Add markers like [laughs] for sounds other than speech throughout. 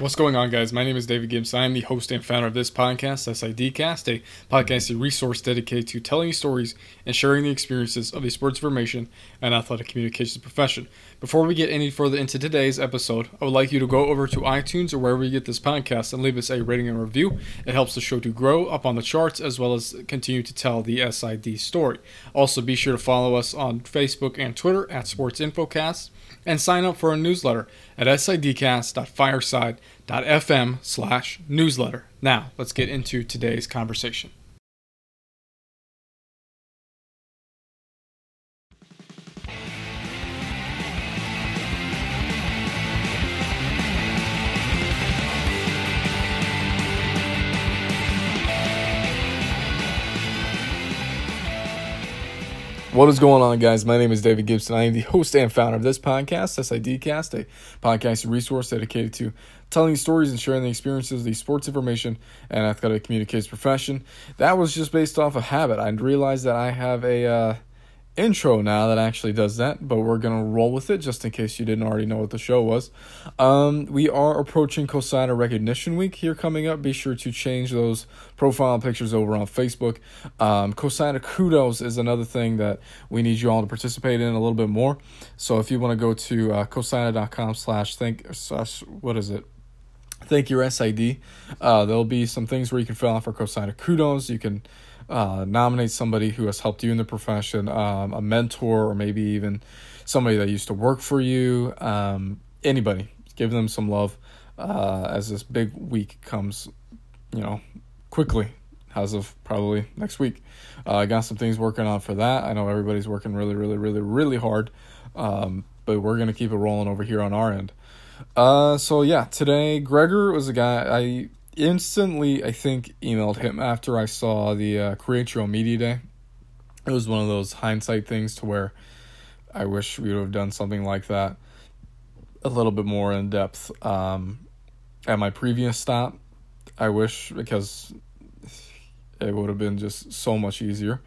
What's going on, guys? My name is David Gibbs. I am the host and founder of this podcast, SIDcast, a podcasting resource dedicated to telling stories and sharing the experiences of the sports information and athletic communications profession. Before we get any further into today's episode, I would like you to go over to iTunes or wherever you get this podcast and leave us a rating and review. It helps the show to grow up on the charts as well as continue to tell the SID story. Also, be sure to follow us on Facebook and Twitter at Sports Infocast and sign up for our newsletter at sidcast.fireside.fm slash newsletter. Now, let's get into today's conversation. What is going on, guys? My name is David Gibson. I am the host and founder of this podcast, SIDcast, a podcast resource dedicated to telling stories and sharing the experiences of the sports information and athletic communications profession. That was just based off a habit. I realized that I have a uh, intro now that actually does that, but we're gonna roll with it just in case you didn't already know what the show was. Um, we are approaching CoSIDA Recognition Week here coming up. Be sure to change those profile pictures over on Facebook. Um, CoSIDA Kudos is another thing that we need you all to participate in a little bit more. So if you want to go to uh, cosida.com slash think slash what is it? Thank your SID. Uh, there'll be some things where you can fill out for CoSIDA Kudos. You can uh, nominate somebody who has helped you in the profession, um, a mentor, or maybe even somebody that used to work for you. Um, anybody, give them some love uh, as this big week comes, you know, quickly as of probably next week. Uh, I got some things working on for that. I know everybody's working really, really, really, really hard, um, but we're gonna keep it rolling over here on our end. Uh, so yeah, today Gregor was a guy I instantly, I think, emailed him after I saw the uh, Create Your Media Day. It was one of those hindsight things to where I wish we would have done something like that a little bit more in depth. Um, at my previous stop, I wish because it would have been just so much easier.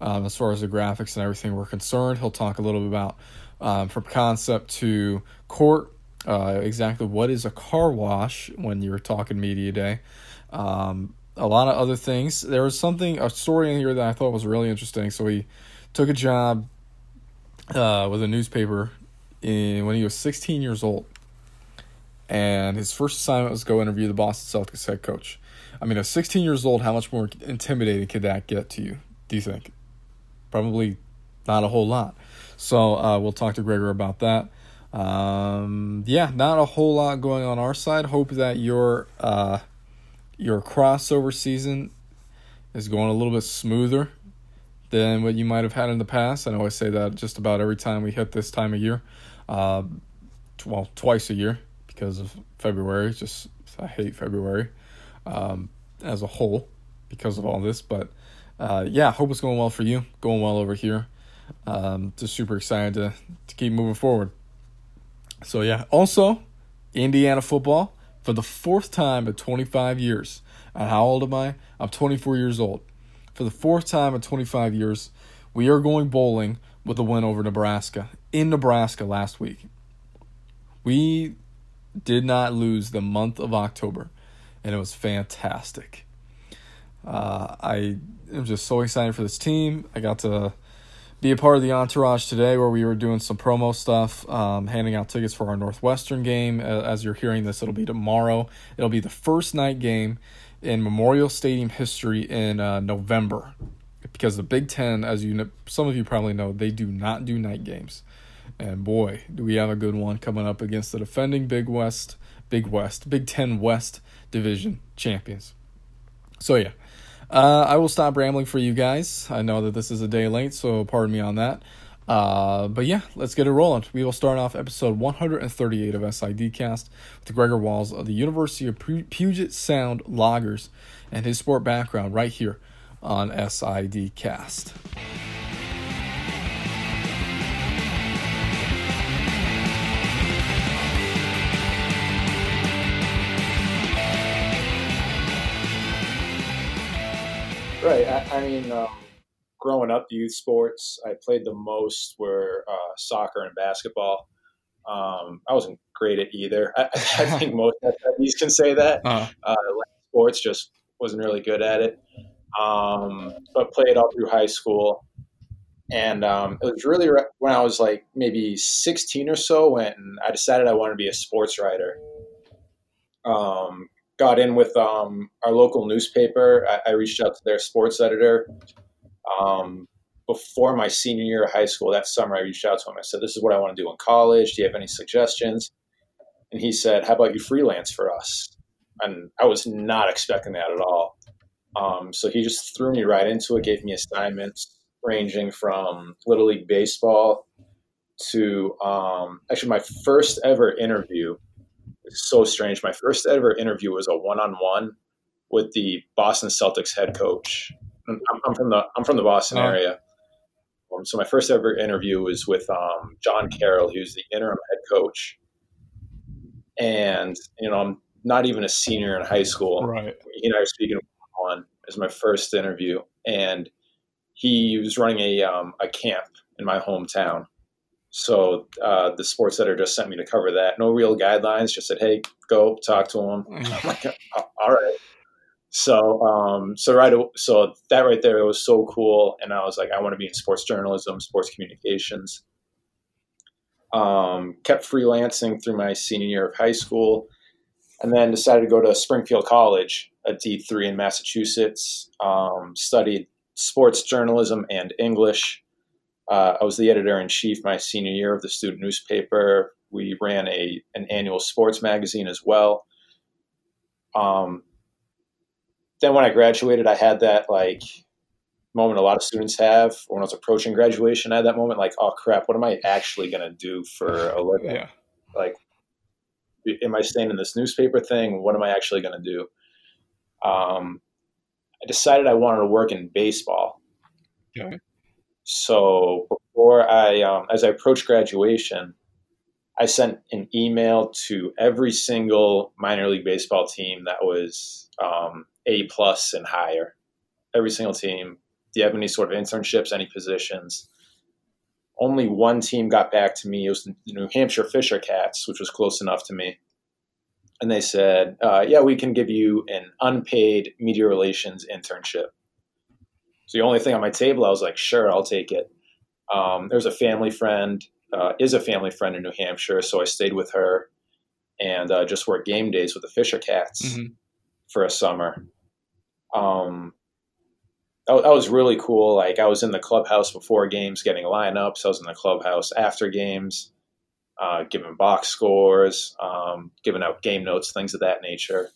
Um, as far as the graphics and everything were concerned, he'll talk a little bit about um, from concept to court uh, exactly what is a car wash when you're talking media day. Um, a lot of other things. There was something, a story in here that I thought was really interesting. So he took a job uh, with a newspaper in, when he was 16 years old. And his first assignment was go interview the Boston Celtics head coach. I mean, at 16 years old, how much more intimidating could that get to you? Do you think? Probably not a whole lot. So uh, we'll talk to Gregor about that. Um, yeah, not a whole lot going on our side. Hope that your uh, your crossover season is going a little bit smoother than what you might have had in the past. I know I say that just about every time we hit this time of year. Uh, well, twice a year because of February. Just I hate February um, as a whole because of all this. But uh, yeah, hope it's going well for you. Going well over here. Um, just super excited to to keep moving forward. So yeah, also Indiana football for the fourth time in 25 years. And how old am I? I'm 24 years old. For the fourth time in 25 years, we are going bowling with a win over Nebraska in Nebraska last week. We did not lose the month of October, and it was fantastic. Uh, I am just so excited for this team. I got to be a part of the entourage today where we were doing some promo stuff, um, handing out tickets for our Northwestern game. As you're hearing this, it'll be tomorrow. It'll be the first night game in Memorial Stadium history in uh, November because the Big Ten, as you know, some of you probably know, they do not do night games. And boy, do we have a good one coming up against the defending Big West, Big West, Big Ten West Division champions. So yeah, uh, I will stop rambling for you guys. I know that this is a day late, so pardon me on that. Uh, but yeah, let's get it rolling. We will start off episode 138 of SIDcast with Gregor Walz of the University of Puget Sound Loggers and his sport background right here on SIDcast. Right. I, I mean, um, growing up, youth sports, I played the most were uh, soccer and basketball. Um, I wasn't great at either. I, [laughs] I [laughs] think most SIDs can say that. Uh-huh. Uh, sports just wasn't really good at it. Um, but played all through high school. And um, it was really re- when I was like maybe 16 or so when I decided I wanted to be a sports writer. Um, got in with um, our local newspaper. I, I, reached out to their sports editor. Um, before my senior year of high school, that summer, I reached out to him. I said, This is what I want to do in college. Do you have any suggestions? And he said, How about you freelance for us? And I was not expecting that at all. Um, so he just threw me right into it, gave me assignments ranging from Little League Baseball to um, actually my first ever interview. It's so strange. My first ever interview was a one on one with the Boston Celtics head coach. I'm, I'm from the I'm from the Boston oh. area. Um, so my first ever interview was with um, John Carroll, who's the interim head coach. And you know, I'm not even a senior in high school. Right. He and I were speaking one as my first interview, and he was running a um, a camp in my hometown. So uh, the sports editor just sent me to cover that. No real guidelines. Just said, "Hey, go talk to him." I'm like, "All right." So, um, so right, so that right there was so cool, and I was like, I want to be in sports journalism, sports communications. Um, kept freelancing through my senior year of high school, and then decided to go to Springfield College, a D three in Massachusetts. Um, studied sports journalism and English. Uh, I was the editor in chief my senior year of the student newspaper. We ran a an annual sports magazine as well. Um, then when I graduated, I had that like moment a lot of students have when I was approaching graduation. I had that moment like, oh crap, what am I actually going to do for a living? Yeah. Like, am I staying in this newspaper thing? What am I actually going to do? Um, I decided I wanted to work in baseball. Okay. So before I, um, as I approached graduation, I sent an email to every single minor league baseball team that was um, a plus and higher. Every single team. Do you have any sort of internships, any positions? Only one team got back to me. It was the New Hampshire Fisher Cats, which was close enough to me. And they said, uh, "Yeah, we can give you an unpaid media relations internship." So the only thing on my table, I was like, "Sure, I'll take it." Um, there's a family friend, uh, is a family friend in New Hampshire, so I stayed with her and uh, just worked game days with the Fisher Cats mm-hmm. for a summer um, that, that, was really cool. Like I was in the clubhouse before games, getting lineups. I was in the clubhouse after games, uh, giving box scores, um, giving out game notes, things of that nature.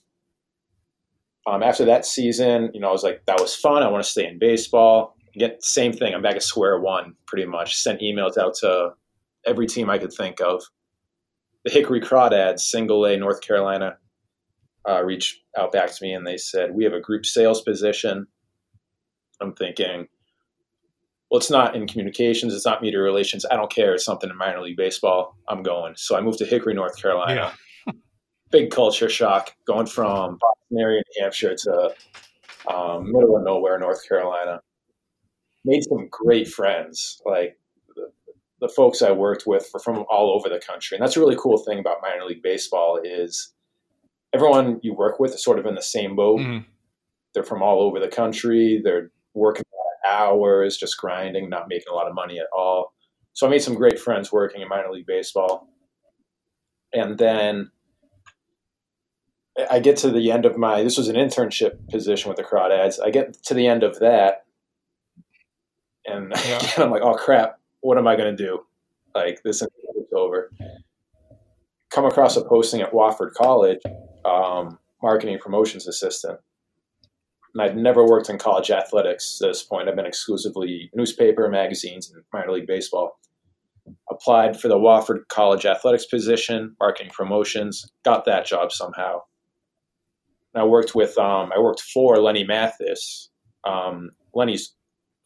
Um, after that season, you know, I was like, that was fun. I want to stay in baseball. Get same thing. I'm back at square one, pretty much. Sent emails out to every team I could think of. The Hickory Crawdads, single A, North Carolina, uh, reached out back to me and they said, We have a group sales position. I'm thinking, well, it's not in communications, it's not media relations. I don't care. It's something in minor league baseball. I'm going. So I moved to Hickory, North Carolina. Yeah. Big culture shock going from Boston area, New Hampshire to um, middle of nowhere, North Carolina. Made some great friends. Like the, the folks I worked with were from all over the country. And that's a really cool thing about minor league baseball is everyone you work with is sort of in the same boat. Mm. They're from all over the country. They're working hours, just grinding, not making a lot of money at all. So I made some great friends working in minor league baseball. And then I get to the end of my this was an internship position with the Crawdads. I get to the end of that and, [laughs] yeah. and I'm like, oh crap, what am I gonna do? Like this is over. Come across a posting at Wofford College um, marketing promotions assistant. And I'd never worked in college athletics at this point. I've been exclusively newspaper, magazines, and minor league baseball. Applied for the Wofford College athletics position, marketing promotions, got that job somehow. I worked with, um, I worked for Lenny Mathis. Um, Lenny's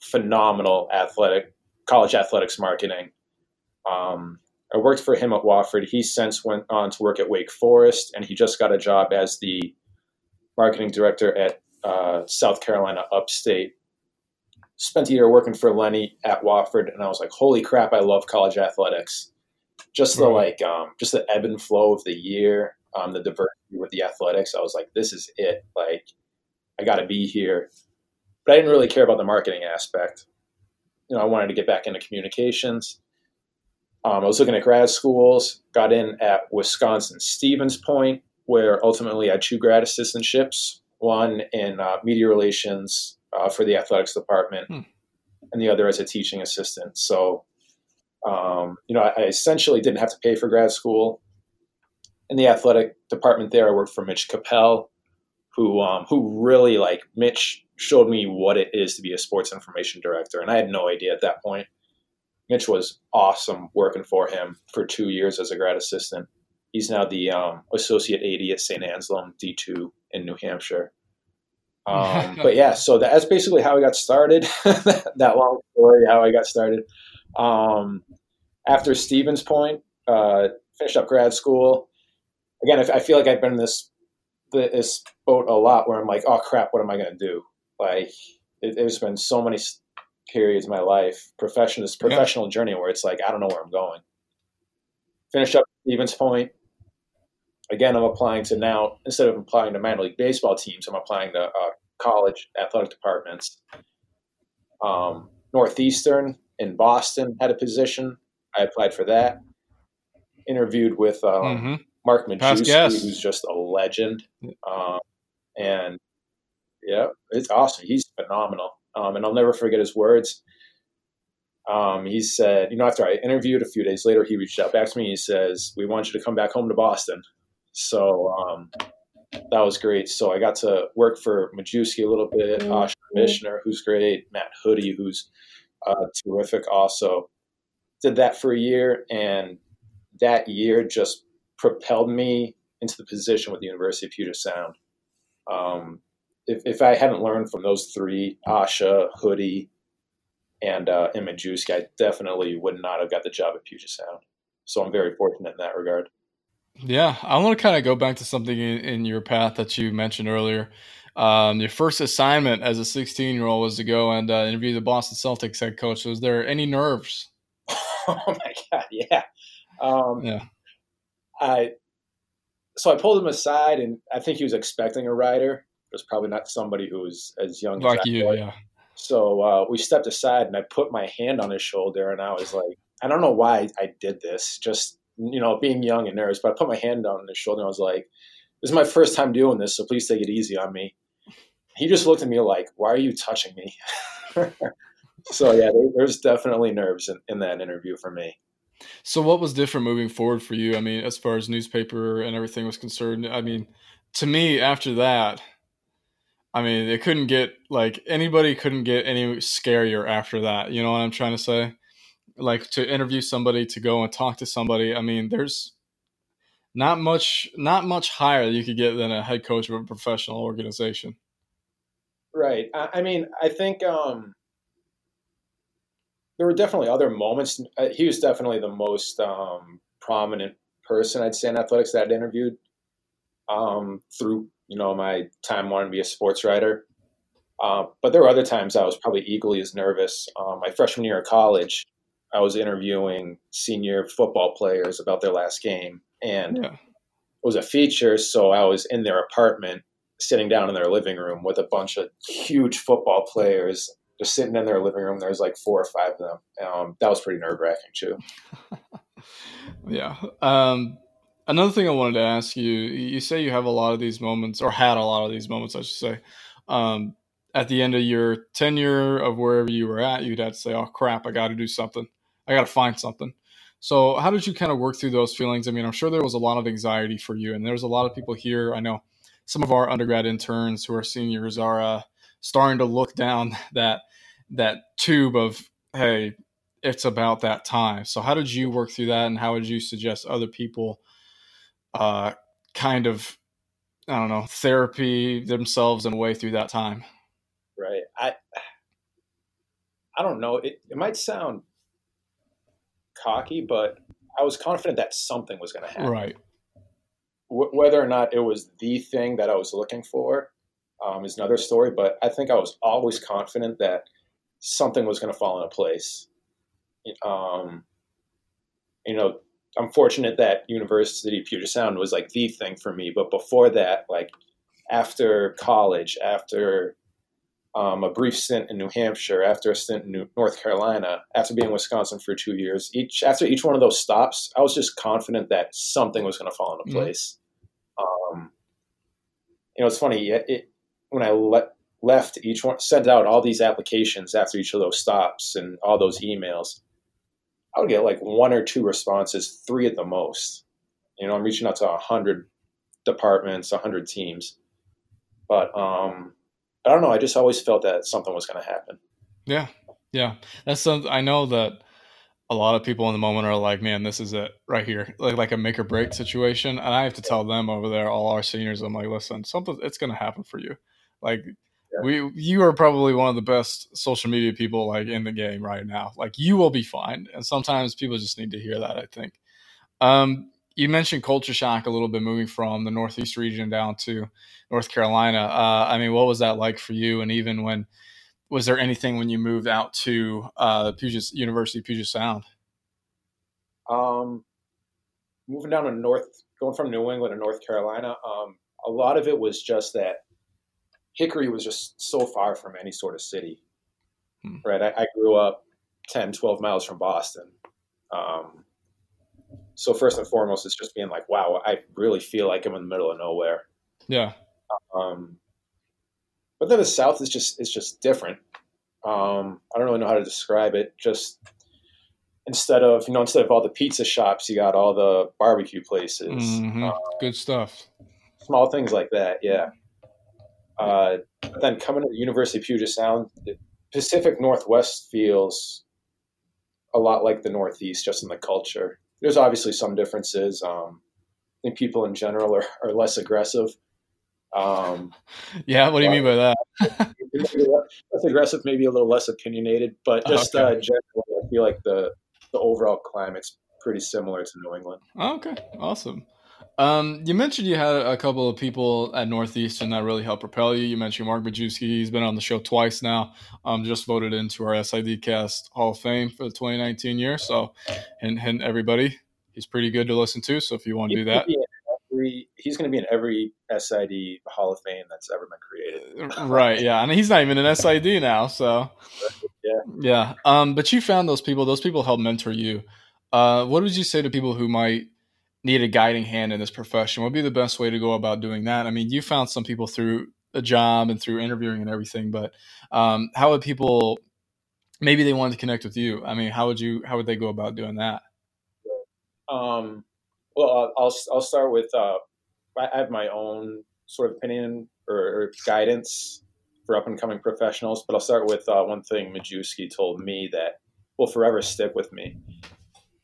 phenomenal athletic, college athletics marketing. Um, I worked for him at Wofford. He since went on to work at Wake Forest, and he just got a job as the marketing director at uh, South Carolina Upstate. Spent a year working for Lenny at Wofford, and I was like, holy crap, I love college athletics. just the like um, just the ebb and flow of the year, um, the diversity with the athletics. I was like, this is it. Like, I got to be here. But I didn't really care about the marketing aspect. You know, I wanted to get back into communications. Um, I was looking at grad schools. Got in at Wisconsin Stevens Point, where ultimately I had two grad assistantships. One in uh, media relations uh, for the athletics department, hmm. and the other as a teaching assistant. So um, you know, I, I, essentially didn't have to pay for grad school. In the athletic department there, I worked for Mitch Capel, who um, who really like Mitch showed me what it is to be a sports information director, and I had no idea at that point. Mitch was awesome working for him for two years as a grad assistant. He's now the um, associate AD at St. Anselm D2 in New Hampshire. Um, [laughs] but yeah, so that's basically how I got started. [laughs] that long story, how I got started. Um, after Stevens Point, uh, finished up grad school. Again, I feel like I've been in this this boat a lot where I'm like, oh crap, what am I going to do? Like, it, there's been so many periods in my life, professional this professional yeah. journey where it's like I don't know where I'm going. Finished up Stevens Point. Again, I'm applying to now instead of applying to minor league baseball teams, I'm applying to uh, college athletic departments. Um, Northeastern in Boston had a position. I applied for that. Interviewed with um, mm-hmm. Mark Majewski, who's just a legend. Um, and yeah, it's awesome. He's phenomenal. Um, and I'll never forget his words. Um, he said, you know, after I interviewed a few days later, he reached out back to me. He says, "We want you to come back home to Boston." So um, that was great. So I got to work for Majewski a little bit, mm-hmm. Osh Commissioner, who's great, Matt Hoodie, who's uh, terrific also. Did that for a year, and that year just propelled me into the position with the University of Puget Sound. Um, if, if I hadn't learned from those three, Asha, Hoodie, and uh, Majewski, I definitely would not have got the job at Puget Sound. So I'm very fortunate in that regard. Yeah, I want to kind of go back to something in, in your path that you mentioned earlier. Um, your first assignment as a 16 year old was to go and uh, interview the Boston Celtics head coach. Was there any nerves? [laughs] oh my god, yeah, um, yeah. I so I pulled him aside, and I think he was expecting a rider. It was probably not somebody who was as young like as you, yeah. So uh, we stepped aside, and I put my hand on his shoulder, and I was like, I don't know why I did this. Just you know, being young and nervous, but I put my hand on his shoulder. and I was like, "This is my first time doing this, so please take it easy on me." he just looked at me like, "Why are you touching me?" [laughs] so yeah, there, there's definitely nerves in, in that interview for me. So what was different moving forward for you? I mean, as far as newspaper and everything was concerned, I mean, to me after that, I mean, it couldn't get like anybody couldn't get any scarier after that. You know what I'm trying to say? Like to interview somebody, to go and talk to somebody. I mean, there's not much not much higher you could get than a head coach of a professional organization. Right. I, I mean, I think um, there were definitely other moments. Uh, he was definitely the most um, prominent person I'd say in athletics that I'd interviewed um, through you know my time wanting to be a sports writer. Uh, but there were other times I was probably equally as nervous. Um, my freshman year of college, I was interviewing senior football players about their last game, and yeah. it was a feature. So I was in their apartment sitting down in their living room with a bunch of huge football players just sitting in their living room. There's like four or five of them. Um, that was pretty nerve wracking too. [laughs] yeah. Um, another thing I wanted to ask you: you say you have a lot of these moments, or had a lot of these moments, I should say. Um, at the end of your tenure of wherever you were at, you'd have to say, "Oh crap, I got to do something. I got to find something." So, how did you kind of work through those feelings? I mean, I'm sure there was a lot of anxiety for you, and there's a lot of people here. I know some of our undergrad interns who are seniors are uh, starting to look down that that tube of hey it's about that time. So how did you work through that and how would you suggest other people uh, kind of i don't know therapy themselves in a way through that time? Right. I i don't know. It, it might sound cocky but i was confident that something was going to happen. Right. Whether or not it was the thing that I was looking for um, is another story. But I think I was always confident that something was going to fall into place. Um, you know, I'm fortunate that University of Puget Sound was like the thing for me. But before that, like after college, after um, a brief stint in New Hampshire, after a stint in New- North Carolina, after being in Wisconsin for two years, each after each one of those stops, I was just confident that something was going to fall into Mhm. place. Um, you know, it's funny. It, it, when I le- left each one, sent out all these applications after each of those stops and all those emails, I would get like one or two responses, three at the most. You know, I'm reaching out to a hundred departments, a hundred teams, but um, I don't know. I just always felt that something was going to happen. Yeah, yeah. That's something I know that a lot of people in the moment are like, "Man, this is it right here," like like a make or break situation. And I have to tell them over there, all our seniors, I'm like, "Listen, something it's going to happen for you." Like we, you are probably one of the best social media people like in the game right now. Like you will be fine. And sometimes people just need to hear that. I think. Um, you mentioned culture shock a little bit, moving from the Northeast region down to North Carolina. Uh, I mean, what was that like for you? And even when was there anything when you moved out to uh, Puget University of Puget Sound? Um, moving down to North, going from New England to North Carolina, um, a lot of it was just that Hickory was just so far from any sort of city, Hmm. right? I, I grew up 10, 12 miles from Boston. Um, so first and foremost, it's just being like, wow, I really feel like I'm in the middle of nowhere. Yeah, Um, but then the South is just is just different. Um, I don't really know how to describe it. Just instead of you know instead of all the pizza shops, you got all the barbecue places, Mhm. uh, good stuff. small things like that. Yeah. Uh, then coming to the University of Puget Sound, the Pacific Northwest feels a lot like the Northeast, just in the culture. There's obviously some differences. Um, I think people in general are, are less aggressive. Um, Yeah, what do you mean by that? [laughs] less aggressive, maybe a little less opinionated, but just Okay. uh, generally, I feel like the the overall climate's pretty similar to New England. Okay, awesome. Um, you mentioned you had a couple of people at Northeastern that really helped propel you. You mentioned Mark Majewski. He's been on the show twice now. Um, just voted into our SID Cast Hall of Fame for the 2019 year. So, and, and everybody, he's pretty good to listen to. So if you want to do that, He's gonna be in every- He's going to be in every SID Hall of Fame that's ever been created. right yeah and he's not even an sid now so [laughs] Yeah. yeah um but you found those people those people helped mentor you uh what would you say to people who might need a guiding hand in this profession? What would be the best way to go about doing that? I mean you found some people through a job and through interviewing and everything but um how would people maybe they wanted to connect with you. I mean how would you how would they go about doing that? Um, well, I'll I'll start with uh, I have my own sort of opinion or, or guidance for up and coming professionals, but I'll start with uh, one thing Majewski told me that will forever stick with me.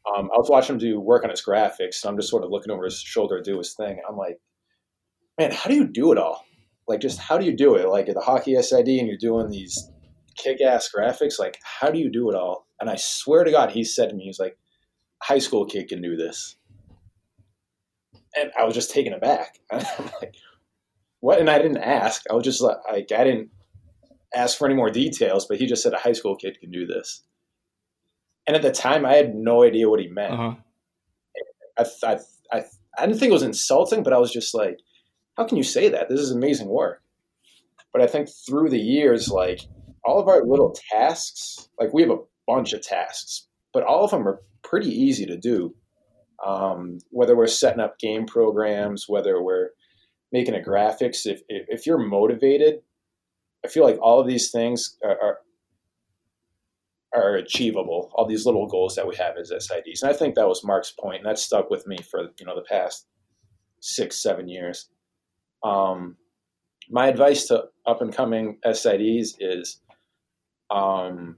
Um, I was watching him do work on his graphics, and I'm just sort of looking over his shoulder do his thing. And I'm like, man, how do you do it all? Like, just how do you do it? Like at the hockey SID, and you're doing these kick-ass graphics. Like, how do you do it all? And I swear to God, he said to me, he's like, high school kid can do this. And I was just taken aback. [laughs] I'm like, what? And I didn't ask. I was just like, I didn't ask for any more details, but he just said a high school kid can do this. And at the time, I had no idea what he meant. uh-huh I, I, I, I didn't think it was insulting, but I was just like, how can you say that? This is amazing work. But I think through the years, like all of our little tasks, like we have a bunch of tasks, but all of them are pretty easy to do. Um, whether we're setting up game programs, whether we're making a graphics, if, if, if you're motivated, I feel like all of these things are, are are achievable. All these little goals that we have as SIDs, and I think that was Mark's point, and that stuck with me for you know the past six, seven years. Um, my advice to up and coming SIDs is, um,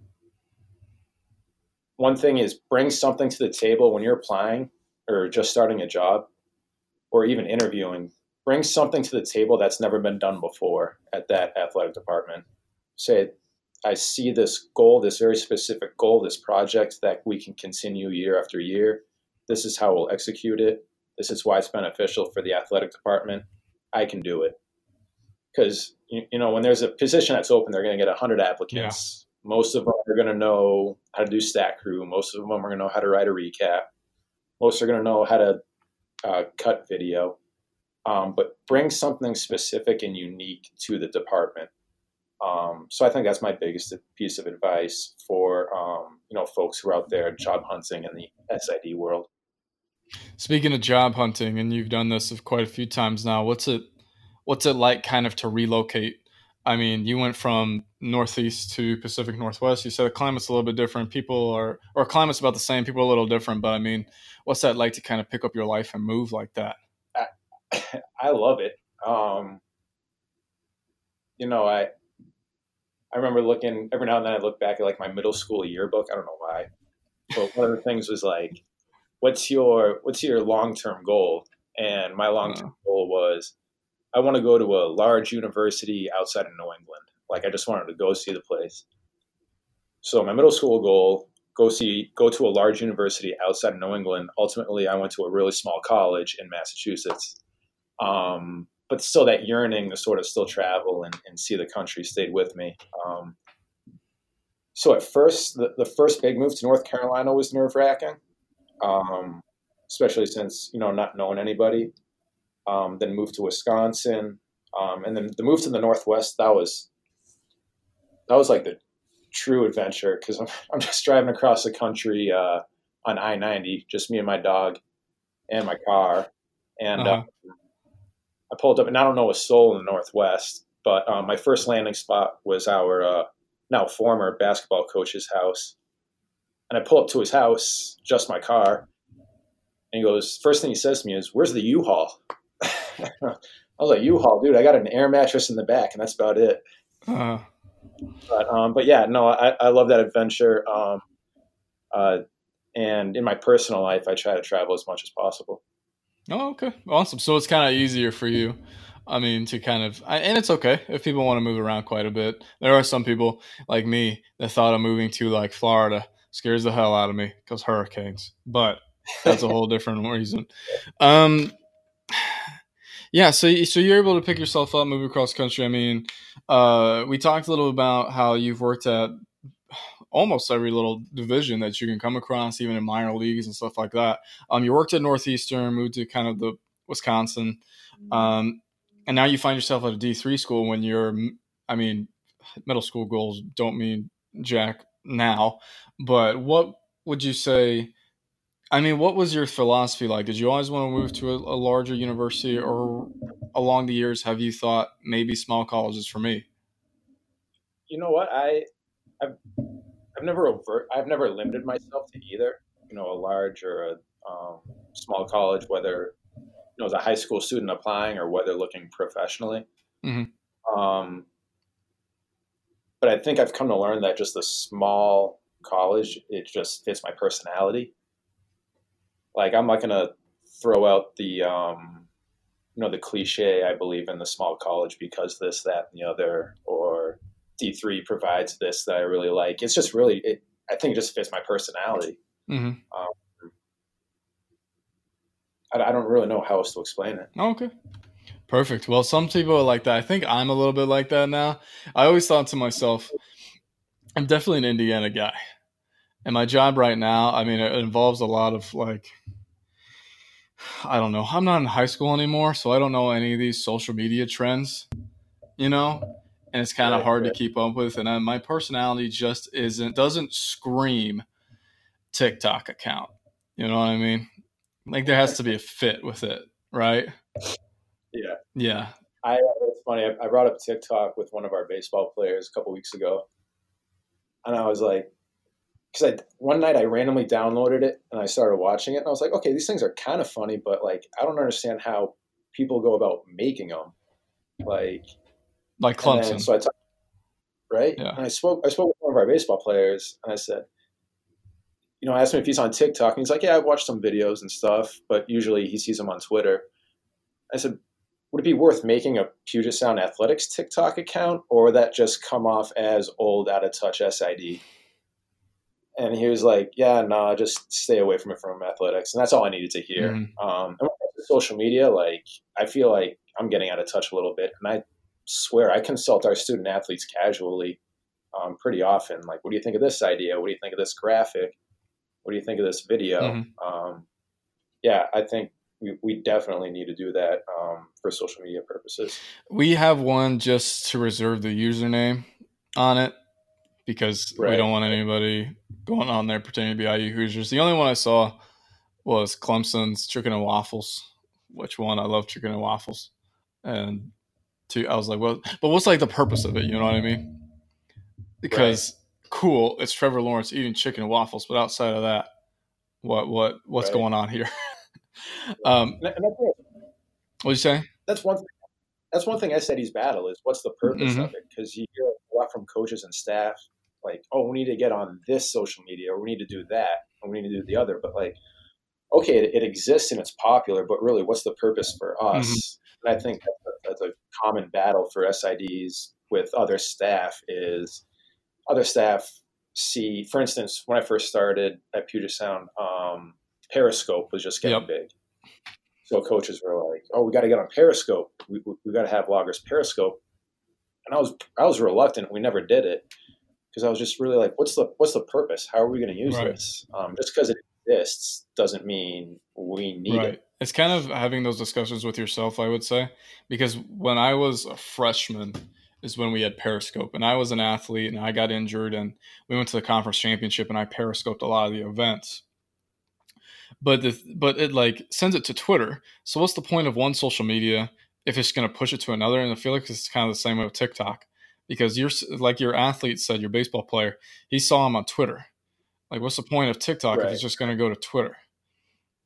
one thing is bring something to the table when you're applying or just starting a job, or even interviewing. Bring something to the table that's never been done before at that athletic department. Say, I see this goal, this very specific goal, this project that we can continue year after year. This is how we'll execute it. This is why it's beneficial for the athletic department. I can do it. Because, you, you know, when there's a position that's open, they're going to get 100 applicants. Most of them are going to know how to do stat crew. Most of them are going to know how to write a recap. most are going to know how to uh, cut video, um, but bring something specific and unique to the department. Um, so I think that's my biggest piece of advice for um, you know folks who are out there job hunting in the SID world. Speaking of job hunting, and you've done this quite a few times now, what's it what's it like kind of to relocate? I mean, you went from northeast to Pacific Northwest. You said the climate's a little bit different. People are, or climate's about the same. People are a little different. But I mean, what's that like to kind of pick up your life and move like that? I, [laughs] I love it. Um, you know, I I remember looking every now and then. I look back at like my middle school yearbook. I don't know why, but one of the things was like, "What's your what's your long term goal?" And my long term uh-huh. goal was, I want to go to a large university outside of New England. Like I just wanted to go see the place. So my middle school goal go see go to a large university outside of New England. Ultimately, I went to a really small college in Massachusetts. Um, but still, that yearning to sort of still travel and, and see the country stayed with me. Um, so at first, the, the first big move to North Carolina was nerve wracking, um, especially since you know not knowing anybody. Um, then moved to Wisconsin, um, and then the move to the Northwest. That was that was like the true adventure because I'm, [laughs] I'm just driving across the country uh, on I 90, just me and my dog and my car. And uh-huh. uh, I pulled up, and I don't know a soul in the Northwest, but um, my first landing spot was our uh, now former basketball coach's house. And I pull up to his house, just my car. And he goes, first thing he says to me is, Where's the U Haul? [laughs] I was like, U Haul, dude, I got an air mattress in the back, and that's about it. Uh-huh. But um, but yeah, no, I, I love that adventure. Um, uh, and in my personal life, I try to travel as much as possible. Oh, okay, awesome. So it's kind of easier for you. I mean, to kind of, and it's okay if people want to move around quite a bit. There are some people like me that thought of moving to like Florida scares the hell out of me because hurricanes. But that's a whole [laughs] different reason. Um, yeah, so so you're able to pick yourself up, move across country. I mean, uh, we talked a little about how you've worked at almost every little division that you can come across, even in minor leagues and stuff like that. Um, you worked at Northeastern, moved to kind of the Wisconsin, mm-hmm. um, and now you find yourself at a D three school. When you're, I mean, middle school goals don't mean jack now, but what would you say? I mean, what was your philosophy like? Did you always want to move to a, a, larger university, or along the years have you thought maybe small colleges for me? You know what I, I've, I've never overt, I've never limited myself to either. You know, a large or a um, small college, whether you know as a high school student applying or whether looking professionally. Mm-hmm. Um, but I think I've come to learn that just a small college it just fits my personality like I'm not gonna throw out the um, you know the cliche I believe in the small college because this that and the other or Three provides this that I really like. It's just really it, I think it just fits my personality. Mm-hmm. Um, I, I, don't really know how else to explain it. okay. Perfect. Well, some people are like that. I think I'm a little bit like that now. I always thought to myself, I'm definitely an Indiana guy. And my job right now, I mean, it involves a lot of like, I don't know. I'm not in high school anymore, so I don't know any of these social media trends, you know? And it's kind of right, hard right. to keep up with. And uh, my personality just isn't, doesn't scream TikTok account. You know what I mean? Like there has to be a fit with it, right? Yeah. Yeah. I, it's funny. I, I brought up TikTok with one of our baseball players a couple weeks ago. And I was like, because I one night I randomly downloaded it and I started watching it and I was like, okay, these things are kind of funny, but like I don't understand how people go about making them, like like Clemson. So I talked, right, yeah. and I spoke I spoke with one of our baseball players and I said, you know, I asked him if he's on TikTok and he's like, yeah, I've watched some videos and stuff, but usually he sees them on Twitter. I said, would it be worth making a Puget Sound Athletics TikTok account, or that just come off as old, out of touch SID? and he was like, "Yeah, no, nah, just stay away from it from athletics," and that's all I needed to hear. Mm-hmm. Um, and social media, like I feel like I'm getting out of touch a little bit, and I swear I consult our student athletes casually um, pretty often. Like, what do you think of this idea? What do you think of this graphic? What do you think of this video? Mm-hmm. Um, yeah, I think we, we definitely need to do that um, for social media purposes. We have one just to reserve the username on it because right. we don't want anybody going on there pretending to be IU Hoosiers. The only one I saw was Clemson's chicken and waffles. Which one? I love chicken and waffles. And to I was like, well, but what's like the purpose of it? You know what I mean? Because right. cool, it's Trevor Lawrence eating chicken and waffles, but outside of that, what what what's right. going on here? [laughs] um, what you say? That's one. Thing, that's one thing I said he's battle is what's the purpose mm-hmm. of it? Because you hear a lot from coaches and staff like, oh, we need to get on this social media, or we need to do that, and we need to do the other. But like, okay, it, it exists and it's popular, but really, what's the purpose for us? Mm-hmm. And I think a, a common battle for SIDs with other staff is other staff see, for instance, when I first started at Puget Sound, um, Periscope was just getting yep. big. So coaches were like, "Oh, we got to get on Periscope. We, we, we got to have loggers Periscope." And I was I was reluctant. We never did it because I was just really like, "What's the what's the purpose? How are we going to use right. this? Um, just because it exists doesn't mean we need right. it." It's kind of having those discussions with yourself, I would say, because when I was a freshman is when we had Periscope, and I was an athlete and I got injured, and we went to the conference championship, and I periscoped a lot of the events but the but it like sends it to Twitter. So what's the point of one social media if it's going to push it to another? And I feel like it's kind of the same way with TikTok because you're like your athlete said, your baseball player, he saw him on Twitter. Like, what's the point of TikTok right. if it's just going to go to Twitter?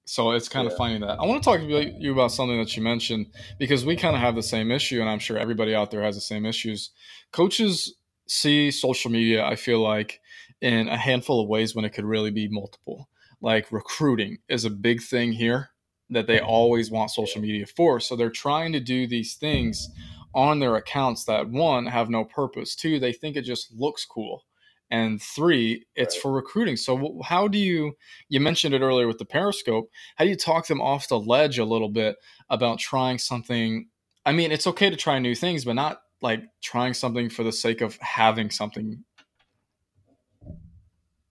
So it's kind yeah. of funny that I want to talk to you about something that you mentioned because we kind of have the same issue, and I'm sure everybody out there has the same issues. Coaches see social media, I feel like, in a handful of ways when it could really be multiple like recruiting is a big thing here that they always want social media for. So they're trying to do these things on their accounts that one have no purpose, two they think it just looks cool, and three it's right. for recruiting. So how do you you mentioned it earlier with the Periscope? How do you talk them off the ledge a little bit about trying something? I mean, it's okay to try new things, but not like trying something for the sake of having something.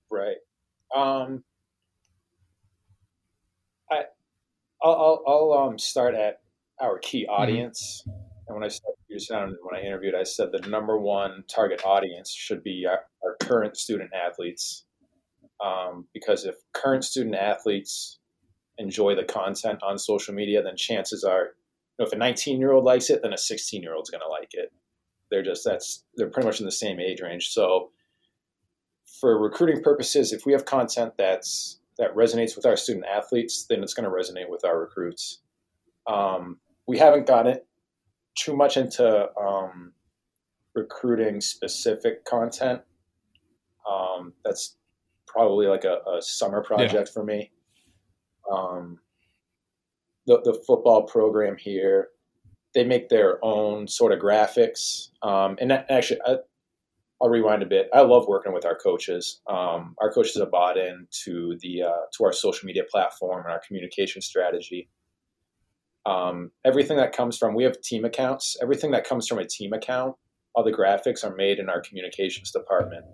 Right. Um I'll, I'll, I'll um, start at our key mm-hmm. audience. Mm-hmm. And when I started when I interviewed, I said the number one target audience should be our, our current student athletes. Um, because if current student athletes enjoy the content on social media, then chances are, you know, if a 19 year old likes it, then a 16 year old is going to like it. They're just that's they're pretty much in the same age range. So, for recruiting purposes, if we have content that's that resonates with our student athletes, then it's going to resonate with our recruits. Um, we haven't gotten too much into um, recruiting specific content. Um, that's probably like a, a summer project yeah. for me. Um, the, the football program here, they make their own sort of graphics. Um, and that, actually, I, I'll rewind a bit. I love working with our coaches. Um, our coaches have bought into the uh, to our social media platform and our communication strategy. Um, everything that comes from we have team accounts. Everything that comes from a team account, all the graphics are made in our communications department.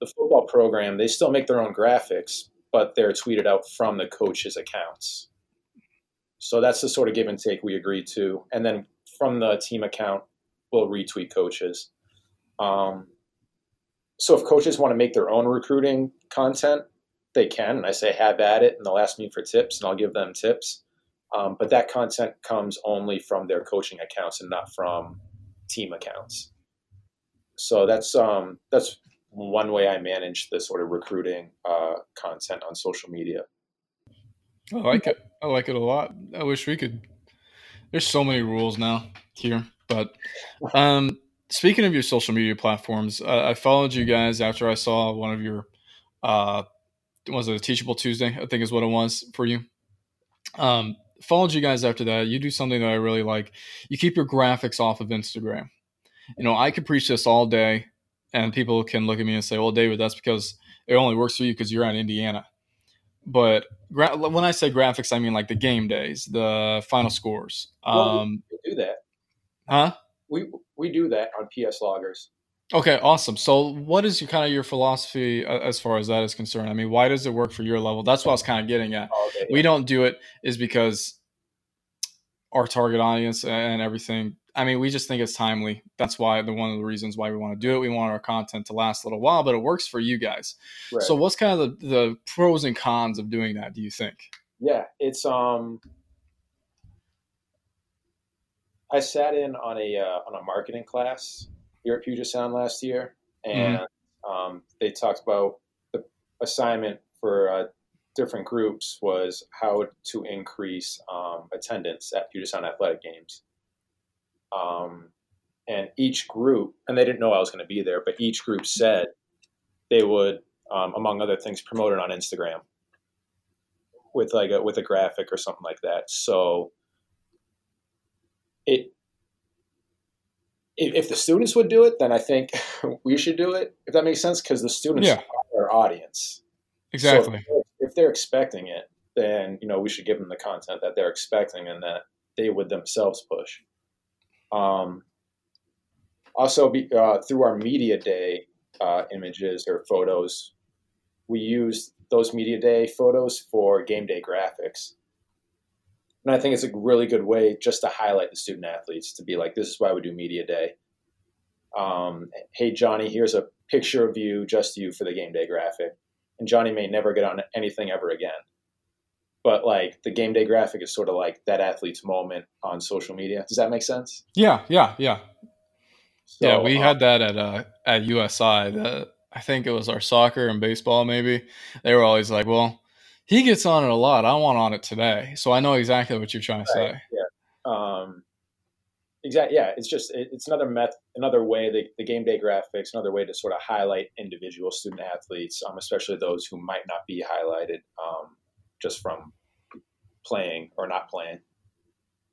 The football program, they still make their own graphics, but they're tweeted out from the coaches' accounts. So that's the sort of give and take we agreed to. And then from the team account, we'll retweet coaches. Um, so if coaches want to make their own recruiting content, they can. And I say, have at it, and they'll ask me for tips, and I'll give them tips. Um, but that content comes only from their coaching accounts and not from team accounts. So that's um, that's one way I manage the sort of recruiting uh, content on social media. I like it. I like it a lot. I wish we could. There's so many rules now here, but um, speaking of your social media platforms, uh, I followed you guys after I saw one of your, uh, was it a Teachable Tuesday? I think is what it was for you. Um, followed you guys after that. You do something that I really like. You keep your graphics off of Instagram. You know, I could preach this all day, and people can look at me and say, "Well, David, that's because it only works for you because you're in Indiana." But gra- when I say graphics, I mean like the game days, the final scores. Um, well, do that. Huh? we we do that on PS loggers. Okay, awesome. So, what is your kind of your philosophy as far as that is concerned? I mean, why does it work for your level? That's what I was kind of getting at. Oh, okay, yeah. We don't do it is because our target audience and everything. I mean, we just think it's timely. That's why the one of the reasons why we want to do it. We want our content to last a little while, but it works for you guys. Right. So, what's kind of the, the pros and cons of doing that? Do you think? Yeah, it's um. I sat in on a uh, on a marketing class here at Puget Sound last year, and mm-hmm. um, they talked about the assignment for uh, different groups was how to increase um, attendance at Puget Sound athletic games. Um, and each group, and they didn't know I was going to be there, but each group said they would, um, among other things, promote it on Instagram with like a with a graphic or something like that. So it if, the students would do it, then I think [laughs] we should do it. If that makes sense, because the students yeah. are our audience. Exactly. So if, if they're expecting it, then you know we should give them the content that they're expecting and that they would themselves push. Um, also, be, uh, through our media day uh, images or photos, we use those media day photos for game day graphics. And I think it's a really good way just to highlight the student athletes to be like, this is why we do media day. Um, hey, Johnny, here's a picture of you, just you for the game day graphic. And Johnny may never get on anything ever again. But like the game day graphic is sort of like that athlete's moment on social media. Does that make sense? Yeah, yeah, yeah. So, yeah, we um, had that at uh, at USI. The, I think it was our soccer and baseball. Maybe they were always like, "Well, he gets on it a lot. I want on it today. So I know exactly what you're trying to right. say. Yeah. Um, exactly. Yeah. It's just, it, it's another method, another way, the, the game day graphics, another way to sort of highlight individual student athletes, um, especially those who might not be highlighted um, just from playing or not playing.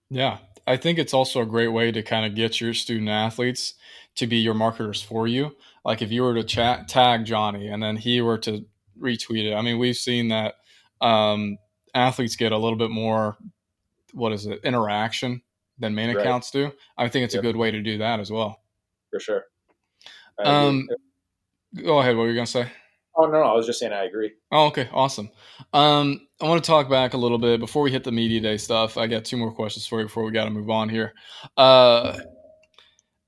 Yeah. I think it's also a great way to kind of get your student athletes to be your marketers for you. Like if you were to chat, tag Johnny and then he were to retweet it. I mean, we've seen that um, athletes get a little bit more what is it interaction than main right. accounts do. I think it's yep. a good way to do that as well. For sure. Um, go ahead. What were you gonna say? Oh no, no, I was just saying I agree. Oh, okay, awesome. Um, I want to talk back a little bit before we hit the media day stuff. I got two more questions for you before we got to move on here. Uh,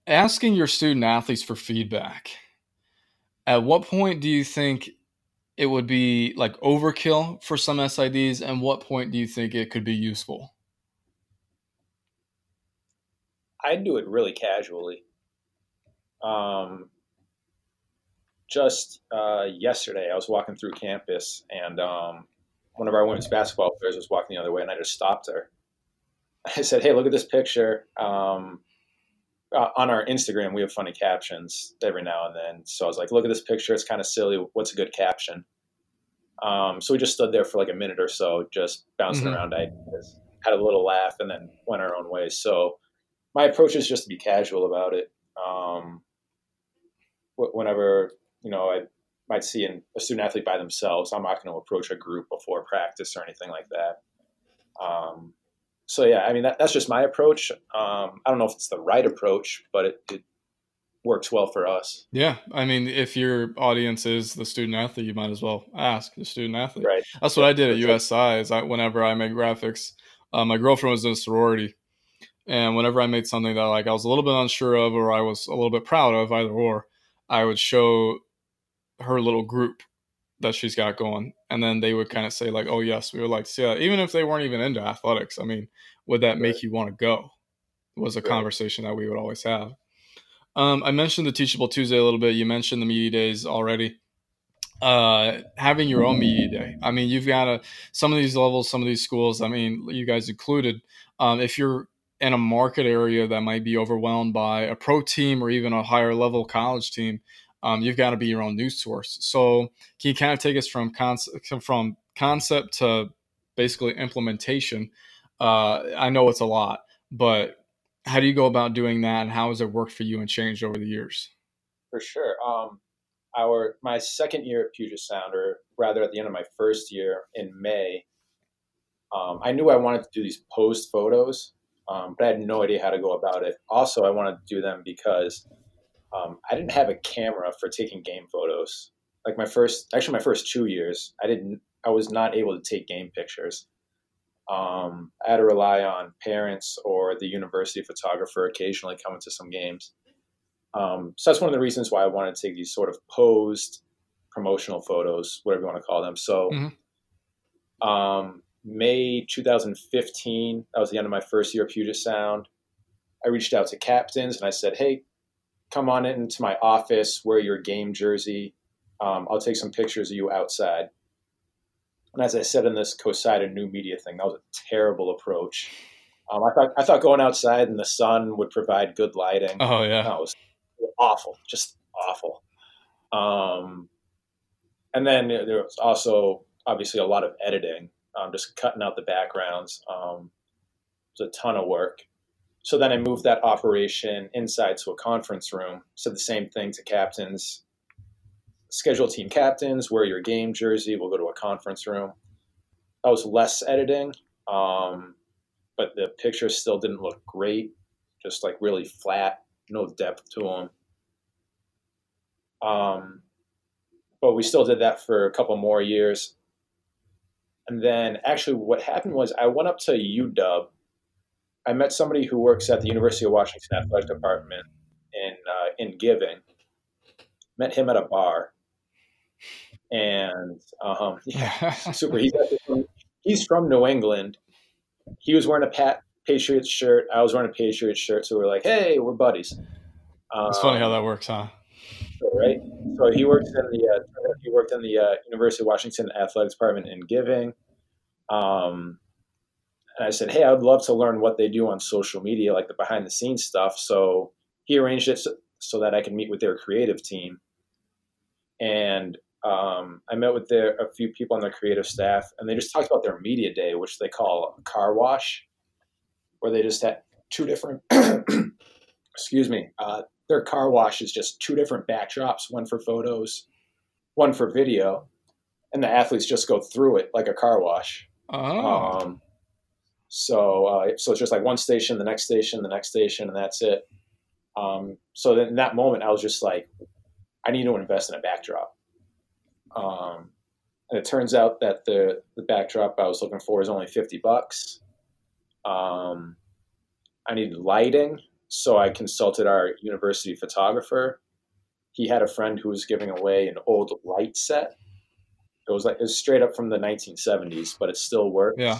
asking your student athletes for feedback. At what point do you think it would be like overkill for some SIDs, and what point do you think it could be useful? I do it really casually. Um, just uh, yesterday, I was walking through campus, and um, one of our women's basketball players was walking the other way, and I just stopped her. [laughs] I said, "Hey, look at this picture." Um, uh, on our Instagram, we have funny captions every now and then. So I was like, look at this picture. It's kind of silly. What's a good caption? Um, so we just stood there for like a minute or so, just bouncing mm-hmm. around ideas, had a little laugh, and then went our own ways. So my approach is just to be casual about it. Um, whenever, you know, I might see an, a student athlete by themselves, I'm not going to approach a group before practice or anything like that. Um, so yeah, I mean that, that's just my approach. Um, I don't know if it's the right approach, but it, it, works well for us. Yeah, I mean, if your audience is the student athlete, you might as well ask the student athlete. Right. That's what I did at USI. Is I, whenever I made graphics, uh, my girlfriend was in a sorority, and whenever I made something that like I was a little bit unsure of or I was a little bit proud of, either or, I would show her little group that she's got going. And then they would kind of say, like, oh, yes, we would like to see that. Even if they weren't even into athletics, I mean, would that make you want to go? Was a right. conversation that we would always have. Um, I mentioned the Teachable Tuesday a little bit. You mentioned the media days already. Uh, having your own media day. I mean, you've got a, some of these levels, some of these schools, I mean, you guys included. Um, if you're in a market area that might be overwhelmed by a pro team or even a higher level college team, um, you've got to be your own news source. So can you kind of take us from concept from concept to basically implementation? Uh, I know it's a lot, but how do you go about doing that, and how has it worked for you and changed over the years? For sure. Um, our my second year at Puget Sound, or rather at the end of my first year in May, um, I knew I wanted to do these post photos, um, but I had no idea how to go about it. Also, I wanted to do them because um, I didn't have a camera for taking game photos. Like my first, actually my first two years, I didn't, I was not able to take game pictures. Um, I had to rely on parents or the university photographer occasionally coming to some games. Um, so that's one of the reasons why I wanted to take these sort of posed promotional photos, whatever you want to call them. So, mm-hmm. um, May 2015, that was the end of my first year at Puget Sound. I reached out to captains and I said, "Hey, come on into my office, wear your game jersey. Um, I'll take some pictures of you outside." And as I said in this CoSIDA new media thing, that was a terrible approach. Um, I thought I thought going outside in the sun would provide good lighting. Oh yeah, that was awful, just awful. Um, and then there was also obviously a lot of editing, um, just cutting out the backgrounds. Um, it was a ton of work. So then I moved that operation inside to a conference room. Said the same thing to captains. Schedule team captains, wear your game jersey. We'll go to a conference room. That was less editing, um, but the pictures still didn't look great. Just like really flat, no depth to them. Um, but we still did that for a couple more years. And then actually, what happened was I went up to UW. I met somebody who works at the University of Washington Athletic Department in uh, in Giving. Met him at a bar, and um, yeah, [laughs] [laughs] super. He's from, he's from New England. He was wearing a Pat Patriots shirt. I was wearing a Patriots shirt, so we are like, "Hey, we're buddies." Um, it's funny how that works, huh? right? So he worked in the uh, he worked in the uh, University of Washington athletics department in giving. Um, and I said, hey, I'd love to learn what they do on social media, like the behind the scenes stuff. So he arranged it so, so that I could meet with their creative team. And um, I met with their, a few people on their creative staff, and they just talked about their media day, which they call a car wash, where they just had two different, [clears throat] excuse me, uh, their car wash is just two different backdrops, one for photos, one for video, and the athletes just go through it like a car wash. Oh. Um, so uh, so it's just like one station, the next station, the next station, and that's it. Um, so in that moment, I was just like, I need to invest in a backdrop. Um, and it turns out that the the backdrop I was looking for is only fifty bucks. Um, I needed lighting, so I consulted our university photographer. He had a friend who was giving away an old light set. It was like it was straight up from the 1970s, but it still works. Yeah.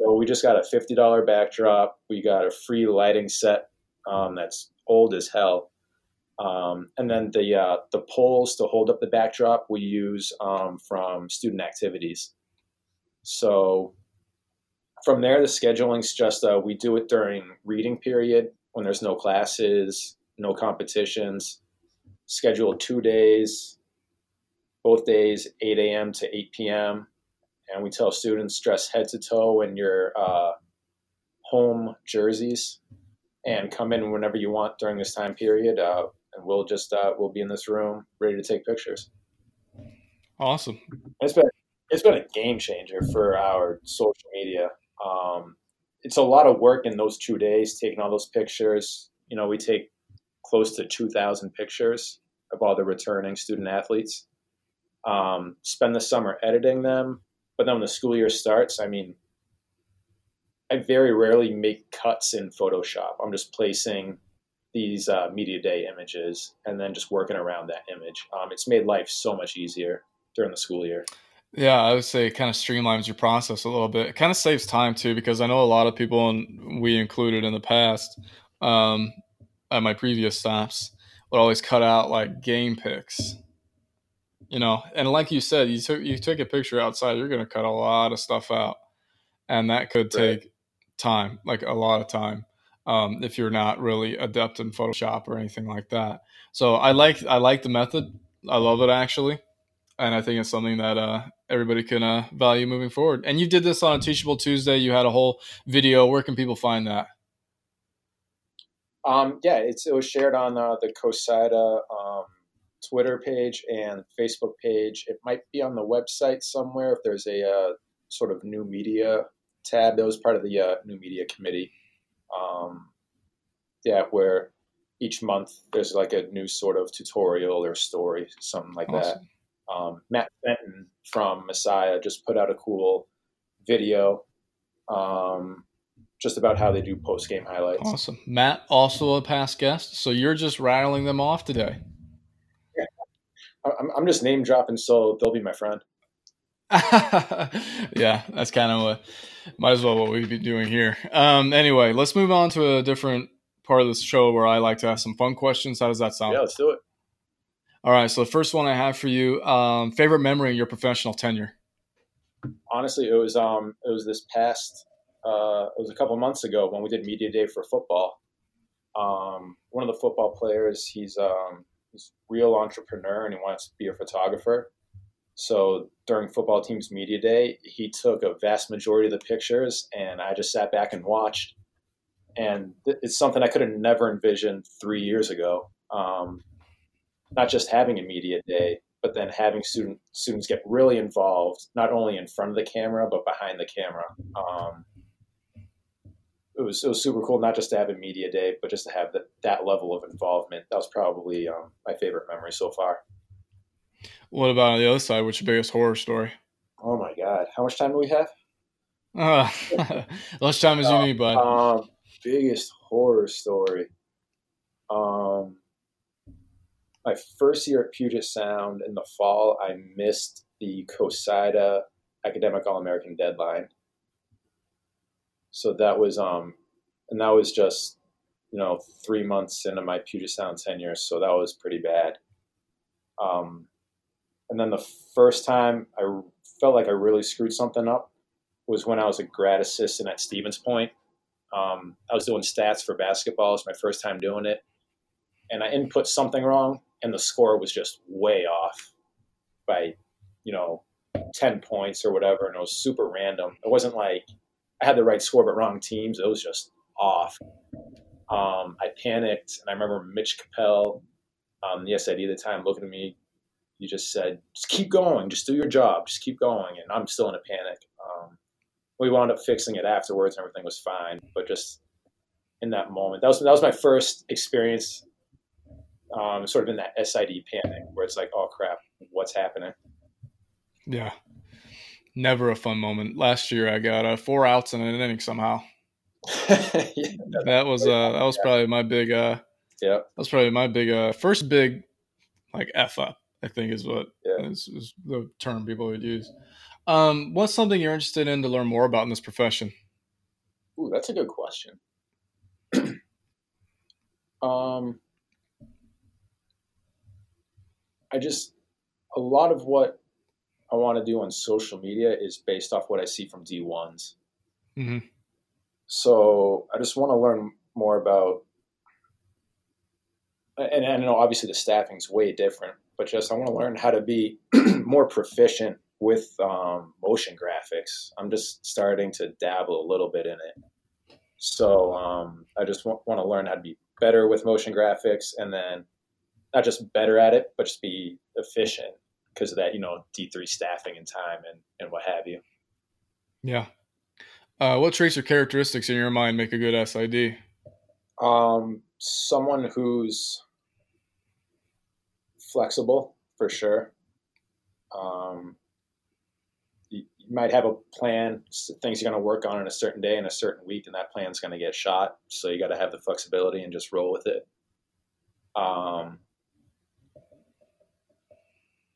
So we just got a fifty dollar backdrop. We got a free lighting set um, that's old as hell, um, and then the uh, the poles to hold up the backdrop we use um, from student activities. So from there, the scheduling's just uh, we do it during reading period when there's no classes, no competitions, schedule two days, both days 8 a.m. to 8 p.m. And we tell students dress head to toe in your uh, home jerseys and come in whenever you want during this time period. Uh, and we'll just uh, we'll be in this room ready to take pictures. Awesome. It's been it's been a game changer for our social media. Um, it's a lot of work in those two days taking all those pictures. You know, we take close to 2,000 pictures of all the returning student athletes. Um, spend the summer editing them, but then when the school year starts, I mean, I very rarely make cuts in Photoshop. I'm just placing these uh, media day images and then just working around that image. Um, it's made life so much easier during the school year. Yeah, I would say it kind of streamlines your process a little bit. It kind of saves time too, because I know a lot of people, and we included in the past, um, at my previous stops, would always cut out like game pics. You know, and like you said, you took you took a picture outside, you're going to cut a lot of stuff out, and that could take right. time, like a lot of time, um, if you're not really adept in Photoshop or anything like that. So I like I like the method. I love it actually and I think it's something that uh, everybody can uh, value moving forward. And you did this on a Teachable Tuesday. You had a whole video. Where can people find that? Um, yeah, it's it was shared on uh, the CoSIDA um, Twitter page and Facebook page. It might be on the website somewhere if there's a uh, sort of new media tab. That was part of the uh, new media committee. Um, yeah, where each month there's like a new sort of tutorial or story, something like awesome. that. Um, Matt Fenton from Messiah just put out a cool video um, just about how they do post game highlights. Awesome. Matt, also a past guest. So you're just rattling them off today. I'm, I'm just name dropping, so they'll be my friend. [laughs] yeah, that's kind of what might as well what we'd be doing here. Um, anyway, let's move on to a different part of the show where I like to ask some fun questions. How does that sound? Yeah, let's do it. All right. So the first one I have for you: um, favorite memory in your professional tenure. Honestly, it was um, it was this past uh, it was a couple months ago when we did media day for football. Um, one of the football players, he's um, he's real entrepreneur and he wants to be a photographer. So during football team's media day, he took a vast majority of the pictures, and I just sat back and watched. And it's something I could have never envisioned three years ago. Um, not just having a media day, but then having student students get really involved, not only in front of the camera but behind the camera. Um, it was it was super cool not just to have a media day, but just to have that that level of involvement. That was probably um, my favorite memory so far. What about on the other side? What's your biggest horror story? Oh my god, how much time do we have? Uh, [laughs] less time as you need, bud. Um, biggest horror story. Um, my first year at Puget Sound in the fall, I missed the CoSIDA Academic All American deadline so that was um and that was just you know three months into my Puget Sound tenure, so that was pretty bad. Um, and then the first time I felt like I really screwed something up was when I was a grad assistant at Stevens Point. Um, I was doing stats for basketball. It was my first time doing it, and I input something wrong, and the score was just way off by you know ten points or whatever, and it was super random. It wasn't like I had the right score but wrong teams. It was just off. Um, I panicked, and I remember Mitch Capel, um, the SID at the time, looking at me. He just said, "Just keep going. Just do your job. Just keep going." And I'm still in a panic. Um, we wound up fixing it afterwards, and everything was fine. But just in that moment, that was that was my first experience, um, sort of in that SID panic, where it's like, "Oh crap, what's happening?" Yeah, never a fun moment. Last year, I got uh, four outs in an inning somehow. [laughs] yeah, that was uh, that was probably my big uh, yeah, that was probably my big uh, first big like f up. I think is what yeah. is, is the term people would use. Um, what's something you're interested in to learn more about in this profession? Ooh, that's a good question. [clears throat] um, I just a lot of what I want to do on social media is based off what I see from D1s. Mm-hmm. So I just want to learn more about, and, and I know obviously the staffing is way different, but just I want to learn how to be [clears throat] more proficient with um, motion graphics. I'm just starting to dabble a little bit in it. So um, I just want, want to learn how to be better with motion graphics and then not just better at it, but just be efficient because of that, you know, D3 staffing and time and, and what have you. Yeah. Uh, what traits or characteristics in your mind make a good SID? Um, someone who's flexible for sure. Um, you, you might have a plan, things you're going to work on in a certain day in a certain week, and that plan's going to get shot. So you got to have the flexibility and just roll with it. Um,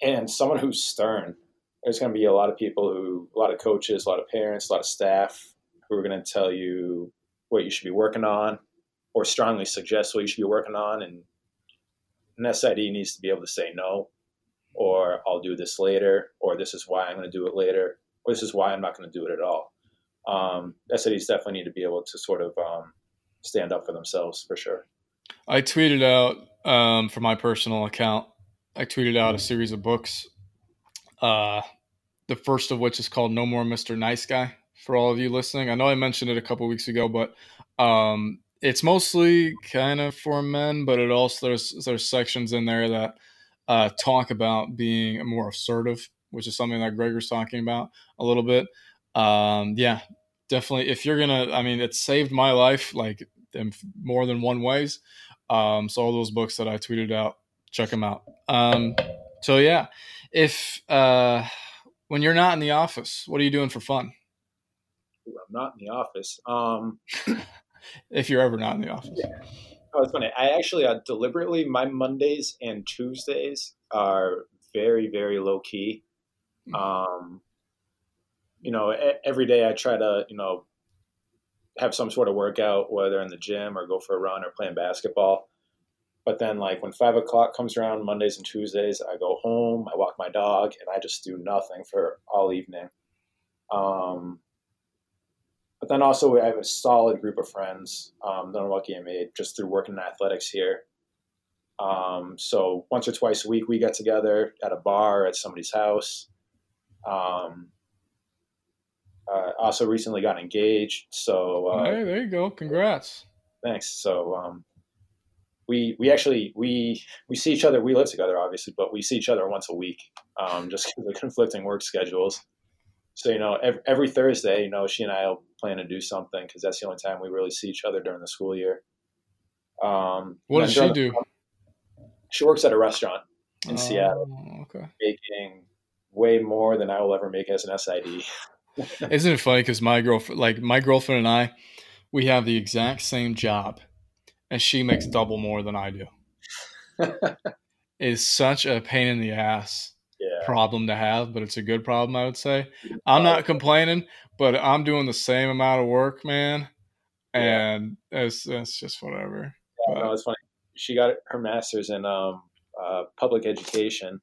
and someone who's stern. There's going to be a lot of people who, a lot of coaches, a lot of parents, a lot of staff who are going to tell you what you should be working on or strongly suggest what you should be working on. And an SID needs to be able to say no, or I'll do this later, or this is why I'm going to do it later, or this is why I'm not going to do it at all. Um, SIDs definitely need to be able to sort of um, stand up for themselves for sure. I tweeted out um, for my personal account I tweeted out a series of books. Uh, the first of which is called No More Mr. Nice Guy. For all of you listening, I know I mentioned it a couple weeks ago, but um, it's mostly kind of for men, but it also there's there's sections in there that uh, talk about being more assertive, which is something that Gregor's talking about a little bit. Um, yeah, definitely. If you're gonna, I mean, it saved my life like in more than one ways. Um, so all those books that I tweeted out, check them out. Um, so yeah, if uh, when you're not in the office, what are you doing for fun? I'm not in the office. Um, [laughs] if you're ever not in the office. Yeah. Oh, it's funny. I actually uh, deliberately my Mondays and Tuesdays are very very low key. Hmm. Um, you know, every day I try to you know have some sort of workout, whether in the gym or go for a run or playing basketball. But then, like when five o'clock comes around, Mondays and Tuesdays, I go home, I walk my dog, and I just do nothing for all evening. Um, but then also, I have a solid group of friends um, that I'm lucky I made just through working in athletics here. Um, so once or twice a week, we get together at a bar at somebody's house. Um, uh, also recently got engaged. So uh, hey, there you go. Congrats. Thanks. So um, we we actually we we see each other. We live together, obviously, but we see each other once a week, um, just because of [laughs] conflicting work schedules. So you know, every, every Thursday, you know, she and I will plan to do something because that's the only time we really see each other during the school year. Um, what does she do? she works at a restaurant in oh, Seattle, okay. making way more than I will ever make as an SID. Isn't it funny? Because my girlfriend, like my girlfriend and I, we have the exact same job, and she makes double more than I do. [laughs] it's such a pain in the ass yeah. problem to have, but it's a good problem, I would say. I'm not complaining, but I'm doing the same amount of work, man, and yeah. it's it's just whatever. Yeah, no, it's funny. She got her master's in um, uh, public education,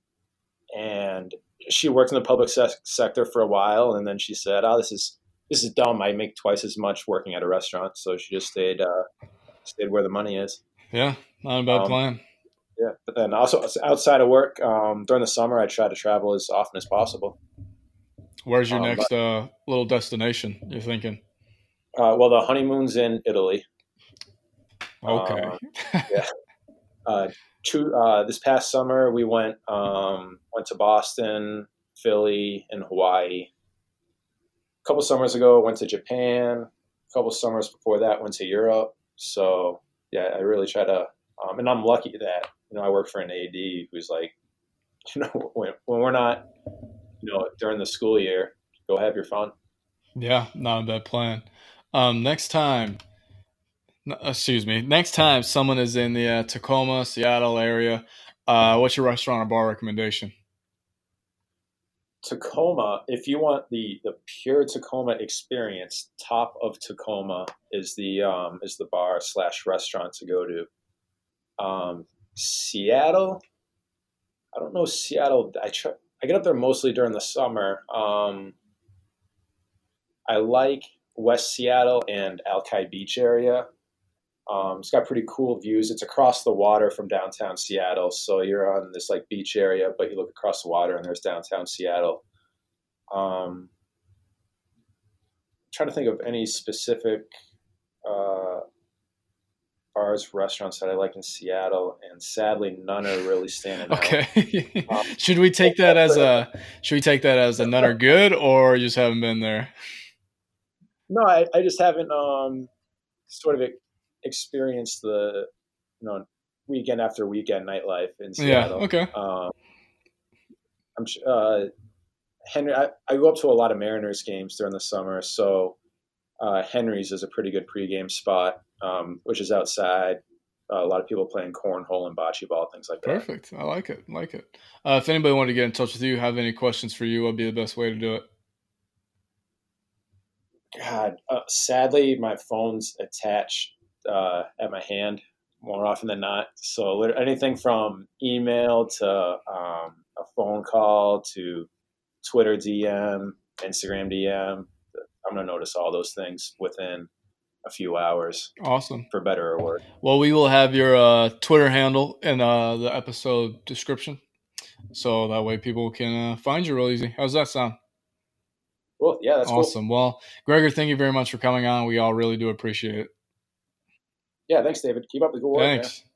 and she worked in the public se- sector for a while, and then she said, "Oh, this is this is dumb. I make twice as much working at a restaurant." So she just stayed uh, stayed where the money is. Yeah, not a bad um, plan. Yeah, but then also outside of work, um, during the summer, I try to travel as often as possible. Where's your um, next but, uh, little destination? You're thinking? Uh, well, the honeymoon's in Italy. Okay. Um, [laughs] yeah. Uh, two, uh, this past summer, we went um, went to Boston, Philly, and Hawaii. A couple summers ago, went to Japan. A couple summers before that, went to Europe. So yeah, I really try to, um, and I'm lucky that you know I work for an AD who's like, [laughs] you know, when when we're not, you know, during the school year, go have your fun. Yeah, not a bad plan. Um, next time excuse me. Next time someone is in the uh, Tacoma, Seattle area, uh, what's your restaurant or bar recommendation? Tacoma, if you want the the pure Tacoma experience, top of Tacoma is the um, is the bar slash restaurant to go to. Um, Seattle, I don't know Seattle. I try, I get up there mostly during the summer. Um, I like West Seattle and Alki Beach area. Um, it's got pretty cool views. It's across the water from downtown Seattle, so you're on this like beach area, but you look across the water and there's downtown Seattle. Um, trying to think of any specific uh, bars, restaurants that I like in Seattle, and sadly, none are really standing okay. out. Okay, um, [laughs] should we take that as a [laughs] should we take that as a none are good, or you just haven't been there? No, I, I just haven't um, sort of experienced the you know weekend after weekend nightlife in Seattle. Yeah. Okay. Um, I'm uh, Henry. I, I, go up to a lot of Mariners games during the summer, so uh, Henry's is a pretty good pregame spot, um, which is outside. Uh, a lot of people playing cornhole and bocce ball, things like that. Perfect. I like it. like it. Uh, if anybody wanted to get in touch with you, have any questions for you, what'd be the best way to do it? God, uh, sadly, my phone's attached uh, at my hand more often than not. So anything from email to um, a phone call to Twitter DM, Instagram DM, I'm going to notice all those things within a few hours. Awesome. For better or worse. Well, we will have your uh, Twitter handle in uh, the episode description. So that way people can uh, find you real easy. How's that sound? Well, yeah, that's awesome. Cool. Well, Gregor, thank you very much for coming on. We all really do appreciate it. Yeah, thanks, David. Keep up the good work. Thanks. Man.